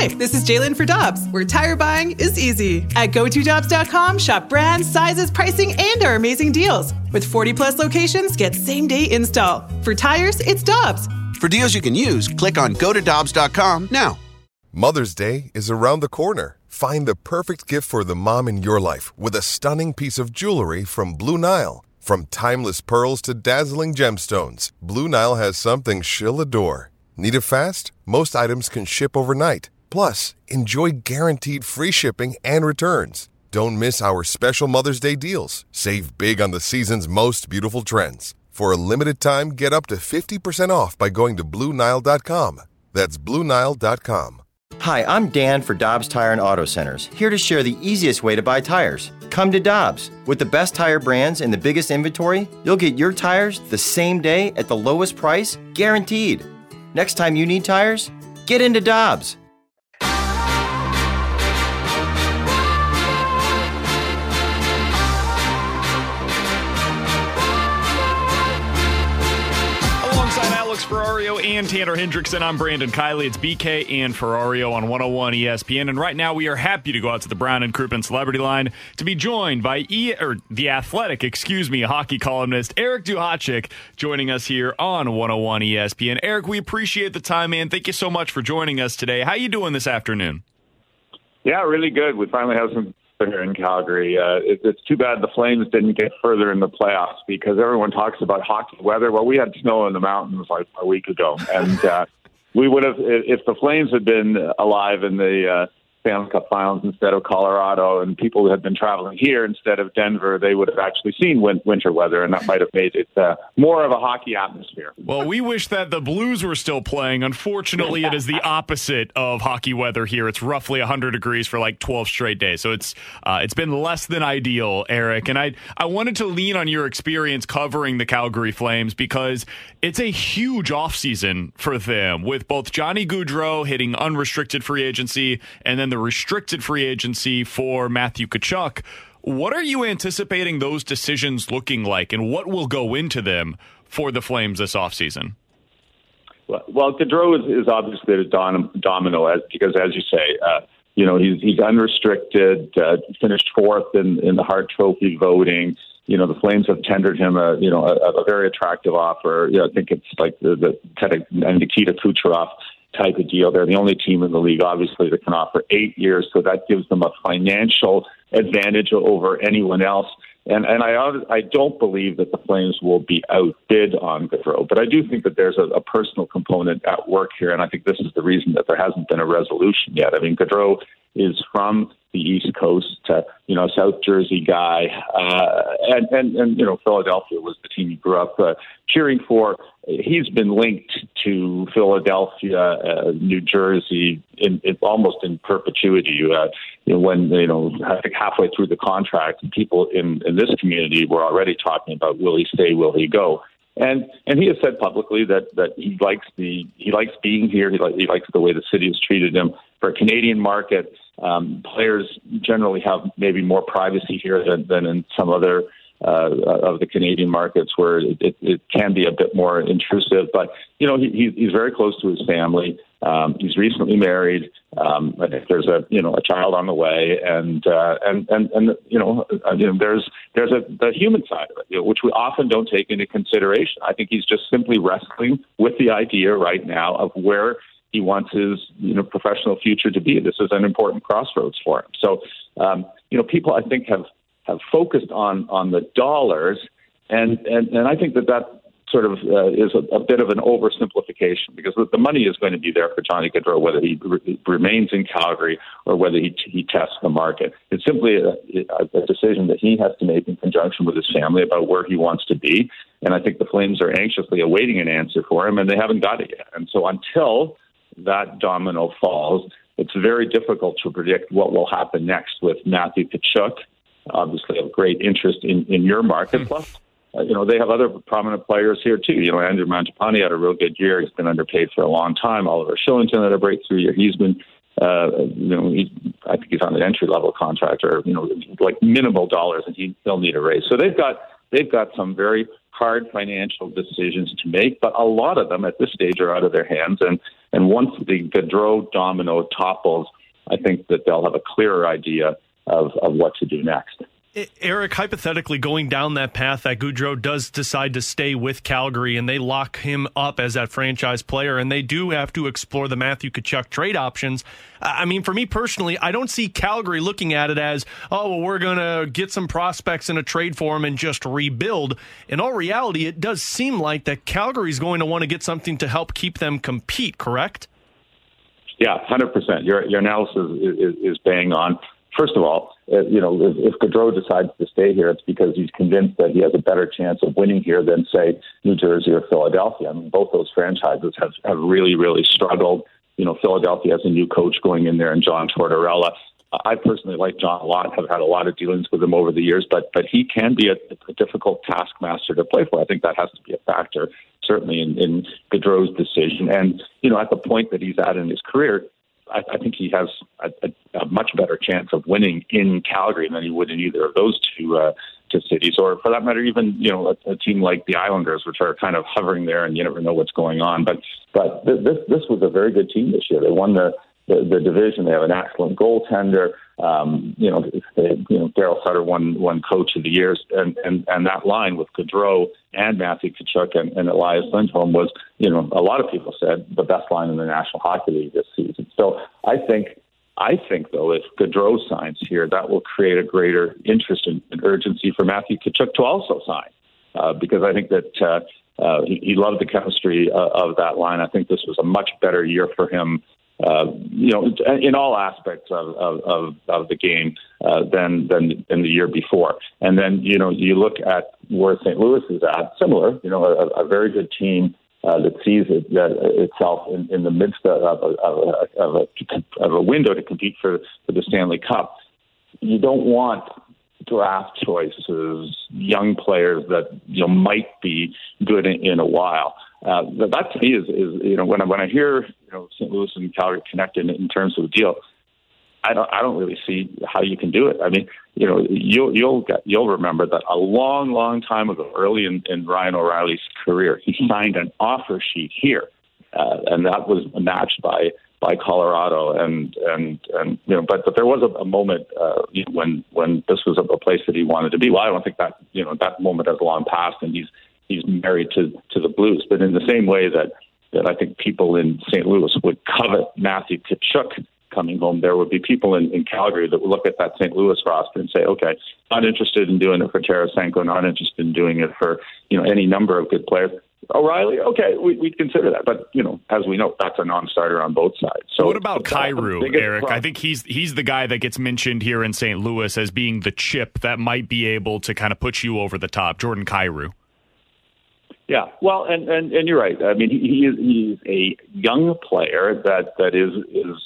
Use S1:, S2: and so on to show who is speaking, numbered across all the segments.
S1: Hi, this is Jalen for Dobbs, where tire buying is easy. At GoToDobbs.com, shop brands, sizes, pricing, and our amazing deals. With 40 plus locations, get same day install. For tires, it's Dobbs.
S2: For deals you can use, click on GoToDobbs.com now.
S3: Mother's Day is around the corner. Find the perfect gift for the mom in your life with a stunning piece of jewelry from Blue Nile. From timeless pearls to dazzling gemstones, Blue Nile has something she'll adore. Need it fast? Most items can ship overnight. Plus, enjoy guaranteed free shipping and returns. Don't miss our special Mother's Day deals. Save big on the season's most beautiful trends. For a limited time, get up to 50% off by going to Bluenile.com. That's Bluenile.com.
S4: Hi, I'm Dan for Dobbs Tire and Auto Centers, here to share the easiest way to buy tires. Come to Dobbs. With the best tire brands and the biggest inventory, you'll get your tires the same day at the lowest price, guaranteed. Next time you need tires, get into Dobbs.
S5: Alex Ferrario and Tanner Hendrickson, I'm Brandon Kiley. It's BK and Ferrario on 101 ESPN. And right now, we are happy to go out to the Brown and Crouppen Celebrity Line to be joined by e- or the Athletic, excuse me, hockey columnist Eric Duhatschek joining us here on 101 ESPN. Eric, we appreciate the time, man. Thank you so much for joining us today. How you doing this afternoon?
S6: Yeah, really good. We finally have some here in Calgary. Uh, it, it's too bad the Flames didn't get further in the playoffs because everyone talks about hockey weather. Well, we had snow in the mountains like a week ago, and uh, we would have if the Flames had been alive in the uh, Stanley Cup Finals instead of Colorado, and people who had been traveling here instead of Denver, they would have actually seen win- winter weather, and that might have made it uh, more of a hockey atmosphere.
S5: Well, we wish that the Blues were still playing. Unfortunately, it is the opposite of hockey weather here. It's roughly 100 degrees for like 12 straight days, so it's uh, it's been less than ideal, Eric. And I I wanted to lean on your experience covering the Calgary Flames because it's a huge offseason for them with both Johnny Gaudreau hitting unrestricted free agency and then the restricted free agency for Matthew Tkachuk. What are you anticipating those decisions looking like, and what will go into them for the Flames this offseason?
S6: Well, well Gaudreau is, is obviously a dom- domino, as, because as you say, uh, you know he's he's unrestricted, uh, finished fourth in, in the Hart Trophy voting. You know the Flames have tendered him a you know a, a very attractive offer. You know, I think it's like the the Nikita Kucherov type of deal. They're the only team in the league, obviously, that can offer eight years, so that gives them a financial advantage over anyone else. And and I I don't believe that the Flames will be outbid on Gaudreau, but I do think that there's a, a personal component at work here, and I think this is the reason that there hasn't been a resolution yet. I mean, Gaudreau is from the East Coast, you know, South Jersey guy, uh, and, and and you know, Philadelphia was the team he grew up uh, cheering for. He's been linked to Philadelphia, uh, New Jersey, in, in almost in perpetuity. Uh, you know, when you know, I think halfway through the contract, people in in this community were already talking about will he stay, will he go. And and he has said publicly that that he likes the he likes being here. He, like, he likes the way the city has treated him. For a Canadian market, um, players generally have maybe more privacy here than, than in some other uh, of the Canadian markets where it, it, it can be a bit more intrusive. But you know, he, he's very close to his family. Um, he's recently married. Um, there's a you know a child on the way, and uh, and and and you know, uh, you know there's there's a the human side of it, you know, which we often don't take into consideration. I think he's just simply wrestling with the idea right now of where he wants his you know professional future to be. This is an important crossroads for him. So um, you know, people I think have have focused on on the dollars, and and and I think that that sort of uh, is a, a, bit of an oversimplification because the money is going to be there for Johnny Gaudreau whether he re- remains in Calgary or whether he, he tests the market. It's simply a, a, decision that he has to make in conjunction with his family about where he wants to be. And I think the Flames are anxiously awaiting an answer for him, and they haven't got it yet. And so until that domino falls, it's very difficult to predict what will happen next with Matthew Tkachuk obviously of great interest in, in your market. Mm. Plus, uh, you know, they have other prominent players here too. You know, Andrew Mangiapane had a real good year. He's been underpaid for a long time. Oliver Kylington had a breakthrough year. He's been, uh, you know, he, I think he's on an entry level contract or you know, like minimal dollars, and he, he'll need a raise. So they've got they've got some very hard financial decisions to make, but a lot of them at this stage are out of their hands. And and once the Gaudreau domino topples, I think that they'll have a clearer idea of, of what to do next.
S7: Eric, hypothetically, going down that path, that Gaudreau does decide to stay with Calgary and they lock him up as that franchise player, and they do have to explore the Matthew Tkachuk trade options. I mean, for me personally, I don't see Calgary looking at it as, oh, well, we're going to get some prospects in a trade for him and just rebuild. In all reality, it does seem like that Calgary is going to want to get something to help keep them compete, correct?
S6: Yeah, 100%. Your, your analysis is, is, is bang on first of all, uh, you know, if, if Gaudreau decides to stay here, it's because he's convinced that he has a better chance of winning here than, say, New Jersey or Philadelphia. I mean, both those franchises have, have really, really struggled. You know, Philadelphia has a new coach going in there, and John Tortorella. I personally like John a lot. Have had a lot of dealings with him over the years, but but he can be a, a difficult taskmaster to play for. I think that has to be a factor, certainly in, in Gaudreau's decision. And you know, at the point that he's at in his career, I, I think he has a, a, a much better chance of winning in Calgary than he would in either of those two uh, two cities, or for that matter, even you know a, a team like the Islanders, which are kind of hovering there, and you never know what's going on. But but this this was a very good team this year. They won the the, the division. They have an excellent goaltender. Um, you know, they, you know, Daryl Sutter won won Coach of the Year, and and and that line with Gaudreau and Matthew Tkachuk and, and Elias Lindholm was, you know, a lot of people said the best line in the National Hockey League this season. So I think. I think, though, if Gaudreau signs here, that will create a greater interest and, urgency for Matthew Tkachuk to also sign, uh, because I think that uh, uh, he, he loved the chemistry uh, of that line. I think this was a much better year for him uh, you know, in all aspects of of, of, of the game uh, than than than the year before. And then you know you look at where St. Louis is at, similar. You know, a, a very good team. Uh, that sees it, that itself in, in the midst of, of, of, of, a, of a window to compete for, for the Stanley Cup. You don't want draft choices, young players that you know might be good in, in a while. Uh, that to me is, is you know when I when I hear you know St. Louis and Calgary connected in terms of a deal, I don't I don't really see how you can do it. I mean, you know, you'll you'll get, you'll remember that a long long time ago, early in, in Ryan O'Reilly's career, he signed an offer sheet here, uh, and that was matched by by Colorado, and and and you know, but but there was a, a moment uh, when when this was a, a place that he wanted to be. Well, I don't think that you know that moment has long passed, and he's he's married to to the Blues. But in the same way that that I think people in St. Louis would covet Matthew Tkachuk coming home, there would be people in, in Calgary that would look at that St. Louis roster and say, okay, not interested in doing it for Tarasenko, not interested in doing it for you know any number of good players. O'Reilly, okay, we, would consider that, but you know, as we know, that's a non-starter on both sides. So,
S5: what about Kyrou, Eric? Problem. I think he's he's the guy that gets mentioned here in St. Louis as being the chip that might be able to kind of put you over the top. Jordan Kyrou.
S6: Yeah, well, and, and, and you're right. I mean, he, is he's a young player that that is is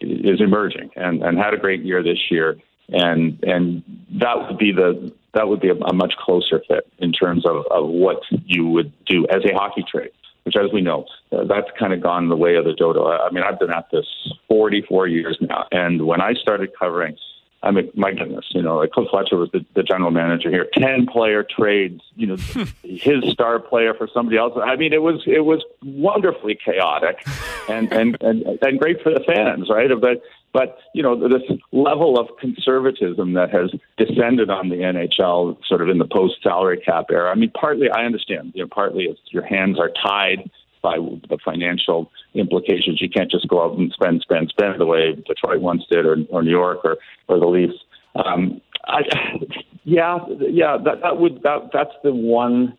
S6: is emerging and and had a great year this year, and and that would be the that would be a, a much closer fit in terms of of what you would do as a hockey trade. Which, as we know, uh, that's kind of gone the way of the dodo. I mean, I've been at this 44 years now, and when I started covering I mean, my goodness, you know, like Cliff Fletcher was the, the general manager here. Ten player trades, you know, his star player for somebody else. I mean, it was it was wonderfully chaotic, and and and, and great for the fans, right? But but you know, this level of conservatism that has descended on the NHL, sort of in the post salary cap era. I mean, partly I understand. You know, partly it's your hands are tied by the financial implications. You can't just go out and spend, spend, spend the way Detroit once did, or, or New York, or, or the Leafs. Um, I, yeah, yeah, that, that would that that's the one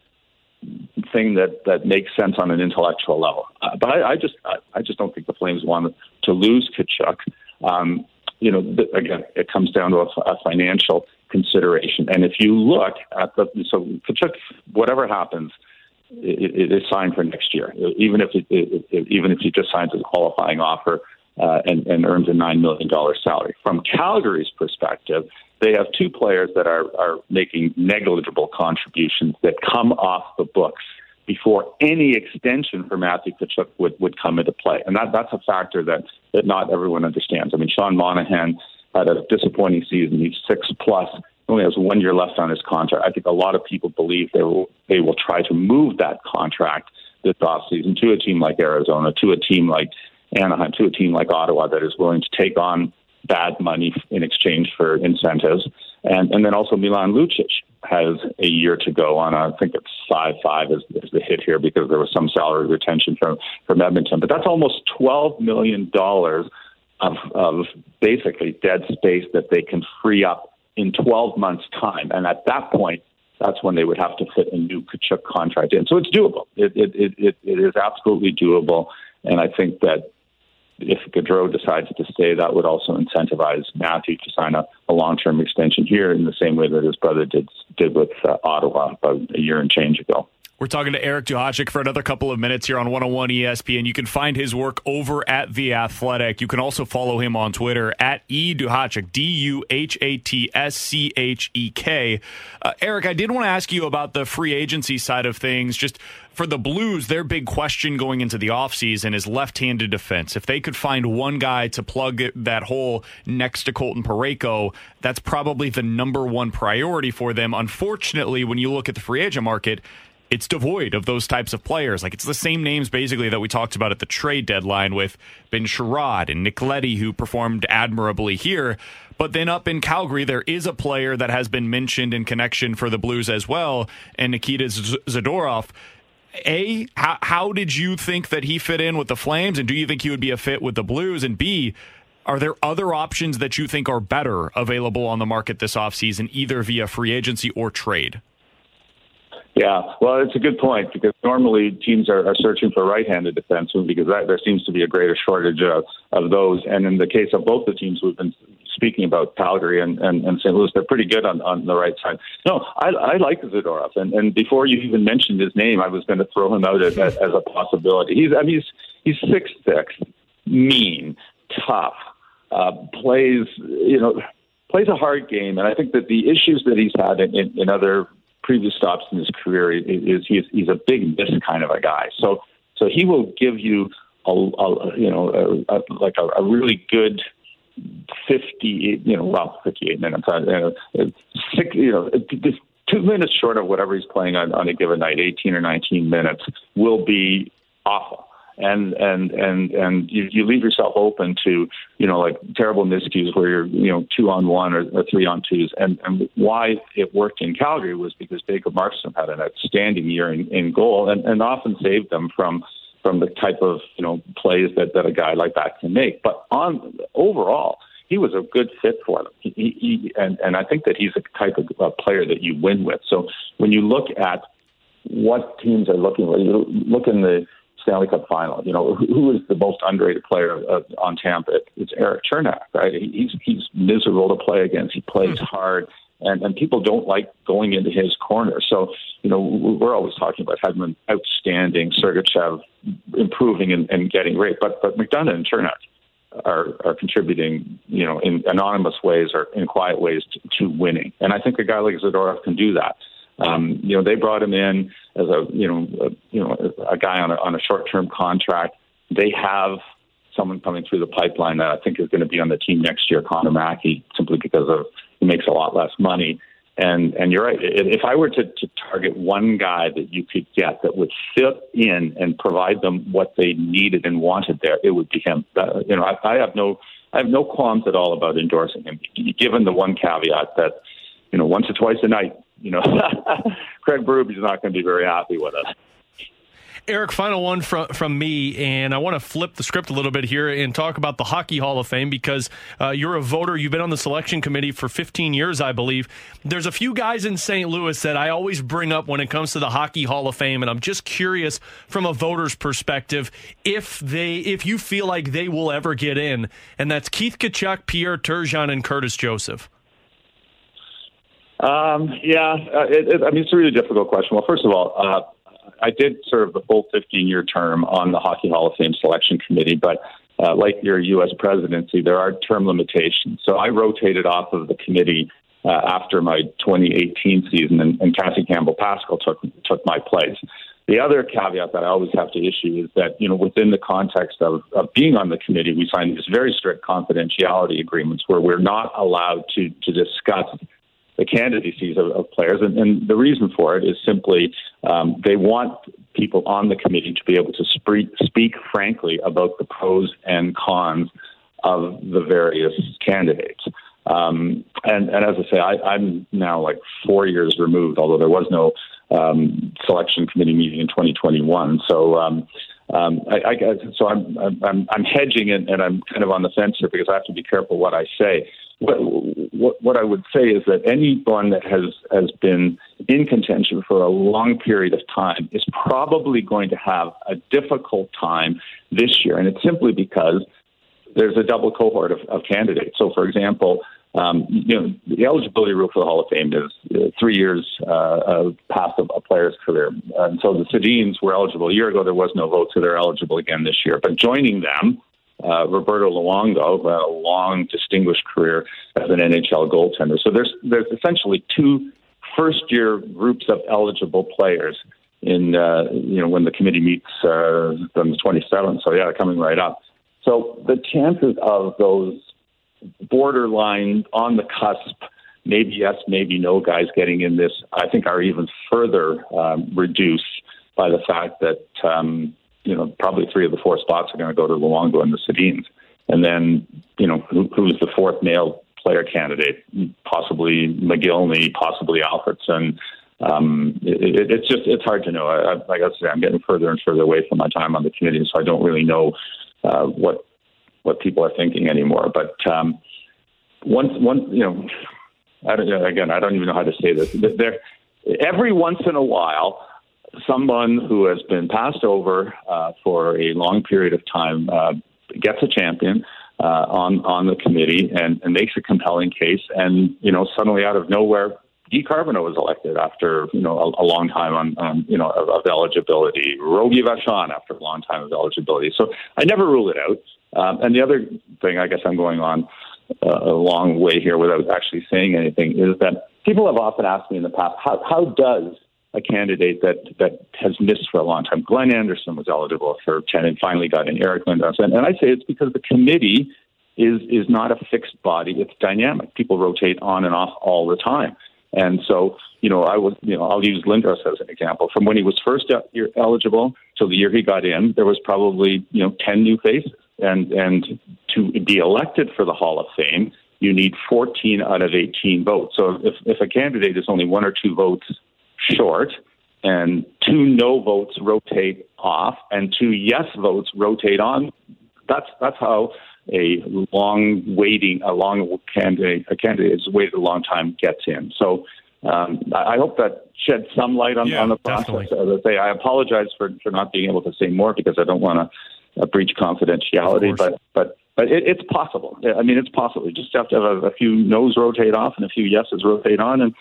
S6: thing that that makes sense on an intellectual level. Uh, but I, I just I, I just don't think the Flames want to lose Tkachuk. Um, you know, th- again, it comes down to a, a financial consideration. And if you look at the so Tkachuk, whatever happens, it, it is signed for next year, even if it, it, even if he just signs a qualifying offer uh, and, and earns a nine million dollar salary. From Calgary's perspective, they have two players that are are making negligible contributions that come off the books before any extension for Matthew Tkachuk would, would come into play. And that, that's a factor that, that not everyone understands. I mean, Sean Monahan had a disappointing season. He's six plus only has one year left on his contract. I think a lot of people believe they will they will try to move that contract this offseason to a team like Arizona, to a team like Anaheim, to a team like Ottawa that is willing to take on bad money in exchange for incentives. And, and then also Milan Lucic has a year to go on, a, I think it's 5 5 is, is the hit here because there was some salary retention from, from Edmonton. But that's almost $12 million of, of basically dead space that they can free up in 12 months' time. And at that point, that's when they would have to fit a new Tkachuk contract in. So it's doable. It, it, it, it is absolutely doable. And I think that if Gaudreau decides to stay, that would also incentivize Matthew to sign a, a long-term extension here in the same way that his brother did did with uh, Ottawa about a year and change ago.
S5: We're talking to Eric Duhatschek for another couple of minutes here on 101 ESPN. You can find his work over at The Athletic. You can also follow him on Twitter at E Duhatschek, D U H A T S C H E K. Uh, Eric, I did want to ask you about the free agency side of things. Just for the Blues, their big question going into the offseason is left handed defense. If they could find one guy to plug that hole next to Colton Parayko, that's probably the number one priority for them. Unfortunately, when you look at the free agent market, it's devoid of those types of players. Like it's the same names basically that we talked about at the trade deadline with Ben Chiarot and Nick Leddy, who performed admirably here. But then up in Calgary, there is a player that has been mentioned in connection for the Blues as well, and Nikita Zadorov. A, how, how did you think that he fit in with the Flames, and do you think he would be a fit with the Blues? And B, are there other options that you think are better available on the market this offseason, either via free agency or trade?
S6: Yeah, well, it's a good point because normally teams are, are searching for right-handed defensemen because that, there seems to be a greater shortage of, of those. And in the case of both the teams we've been speaking about, Calgary and, and, and St. Louis, they're pretty good on, on the right side. No, I, I like Zadorov, and, and before you even mentioned his name, I was going to throw him out as, as a possibility. He's, I mean, he's he's six six, mean, tough, uh, plays you know plays a hard game, and I think that the issues that he's had in, in, in other previous stops in his career is he's he's a big miss kind of a guy. So so he will give you a, a you know a, a, like a, a really good. 50, you know, well, 58 minutes, uh, uh, six, you know, two minutes short of whatever he's playing on, on a given night, 18 or 19 minutes, will be awful and and and and you, you leave yourself open to you know like terrible miscues where you're you know two on one or, or three on twos and and why it worked in Calgary was because Jacob Markstrom had an outstanding year in, in goal and, and often saved them from from the type of you know plays that that a guy like that can make but on overall he was a good fit for them. He, he, and, and I think that he's the type of uh, player that you win with. So when you look at what teams are looking, for, you look in the Stanley Cup final. You know, who is the most underrated player uh, on Tampa? It's Erik Cernak, right? He's he's miserable to play against. He plays mm-hmm. hard, and and people don't like going into his corner. So you know, we're always talking about Hedman outstanding, Sergachev improving and, and getting great, but but McDonagh and Cernak are are contributing, you know, in anonymous ways or in quiet ways to, to winning. And I think a guy like Zadorov can do that. Um, you know, they brought him in as a you know a, you know a guy on a on a short term contract. They have someone coming through the pipeline that I think is going to be on the team next year, Connor Mackey, simply because of he makes a lot less money. And and you're right. If I were to, to target one guy that you could get that would fit in and provide them what they needed and wanted there, it would be him. Uh, you know, I, I have no I have no qualms at all about endorsing him, given the one caveat that you know once or twice a night you know, Craig Berube is not going to be very happy with us.
S7: Eric, final one from from me, and I want to flip the script a little bit here and talk about the Hockey Hall of Fame because uh, you're a voter. You've been on the selection committee for 15 years, I believe. There's a few guys in St. Louis that I always bring up when it comes to the Hockey Hall of Fame, and I'm just curious from a voter's perspective if they if you feel like they will ever get in, and that's Keith Tkachuk, Pierre Turgeon, and Curtis Joseph.
S6: Um, yeah, uh, it, it, I mean, it's a really difficult question. Well, first of all, uh, I did serve the full 15 year term on the Hockey Hall of Fame selection committee, but uh, like your U.S. presidency, there are term limitations. So I rotated off of the committee uh, after my 2018 season, and, and Cassie Campbell Pascall took took my place. The other caveat that I always have to issue is that, you know, within the context of, of being on the committee, we sign these very strict confidentiality agreements where we're not allowed to, to discuss the candidacies of, of players. And, and, the reason for it is simply um, they want people on the committee to be able to speak, speak frankly about the pros and cons of the various candidates. Um, and, and as I say, I, I'm now like four years removed, although there was no um, selection committee meeting in 2021. So, um, um, I, I, so I'm, I'm, I'm hedging and I'm kind of on the fence here because I have to be careful what I say. What, what, what I would say is that anyone that has, has been in contention for a long period of time is probably going to have a difficult time this year. And it's simply because there's a double cohort of, of candidates. So, for example, um, you know, the eligibility rule for the Hall of Fame is uh, three years uh, past a, a player's career. And so the Sedins were eligible a year ago. There was no vote, so they're eligible again this year. But joining them, uh, Roberto Luongo, had a long, distinguished career as an NHL goaltender. So there's there's essentially two first-year groups of eligible players in uh, you know when the committee meets uh, on the 27th. So yeah, coming right up. So the chances of those borderline on the cusp, maybe yes, maybe no guys getting in this, I think are even further um, reduced by the fact that, um, you know, probably three of the four spots are going to go to Luongo and the Sedins. And then, you know, who, who's the fourth male player candidate? Possibly Mogilny, possibly Alfredsson. Um, it, it's just it's hard to know. I, I, like I said, I'm getting further and further away from my time on the committee, so I don't really know uh, what what people are thinking anymore. But um, once, once you know, I don't, again, I don't even know how to say this. There, every once in a while, someone who has been passed over uh, for a long period of time uh, gets a champion. Uh, on on the committee and, and makes a compelling case, and you know suddenly out of nowhere, Guy Carbonneau was elected after you know a, a long time on, on you know of, of eligibility. Rogie Vachon after a long time of eligibility. So I never rule it out. Um, and the other thing, I guess I'm going on uh, a long way here without actually saying anything, is that people have often asked me in the past, how, how does a candidate that, that has missed for a long time, Glenn Anderson was eligible for 10 and finally got in Eric Lindros. And, and I say it's because the committee is, is not a fixed body, it's dynamic. People rotate on and off all the time. And so, you know, I was, you know, I'll use Lindros as an example. From when he was first eligible till the year he got in, there was probably, you know, 10 new faces and and to be elected for the Hall of Fame, you need 14 out of 18 votes. So if if a candidate is only one or two votes short, and two no votes rotate off, and two yes votes rotate on, that's that's how a long waiting, a long candidate, a candidate has waited a long time gets in. So um, I hope that shed some light on,
S7: yeah,
S6: on the process. As I say, I apologize for, for not being able to say more because I don't want to uh, breach confidentiality, but but but it, it's possible. I mean, it's possible. You just have to have a, a few no's rotate off and a few yeses rotate on, and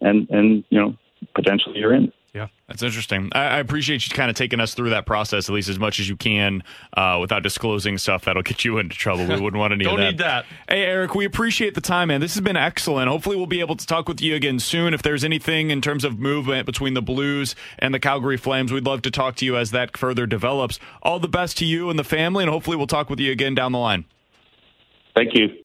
S6: and and you know potentially you're in.
S5: Yeah, that's interesting. I, I, appreciate you kind of taking us through that process at least as much as you can uh, without disclosing stuff that'll get you into trouble. We wouldn't want any
S7: Don't
S5: of that.
S7: need that.
S5: Hey, Eric, we appreciate the time, man. This has been excellent. Hopefully, we'll be able to talk with you again soon. If there's anything in terms of movement between the Blues and the Calgary Flames, we'd love to talk to you as that further develops. All the best to you and the family, and hopefully, we'll talk with you again down the line.
S6: Thank you.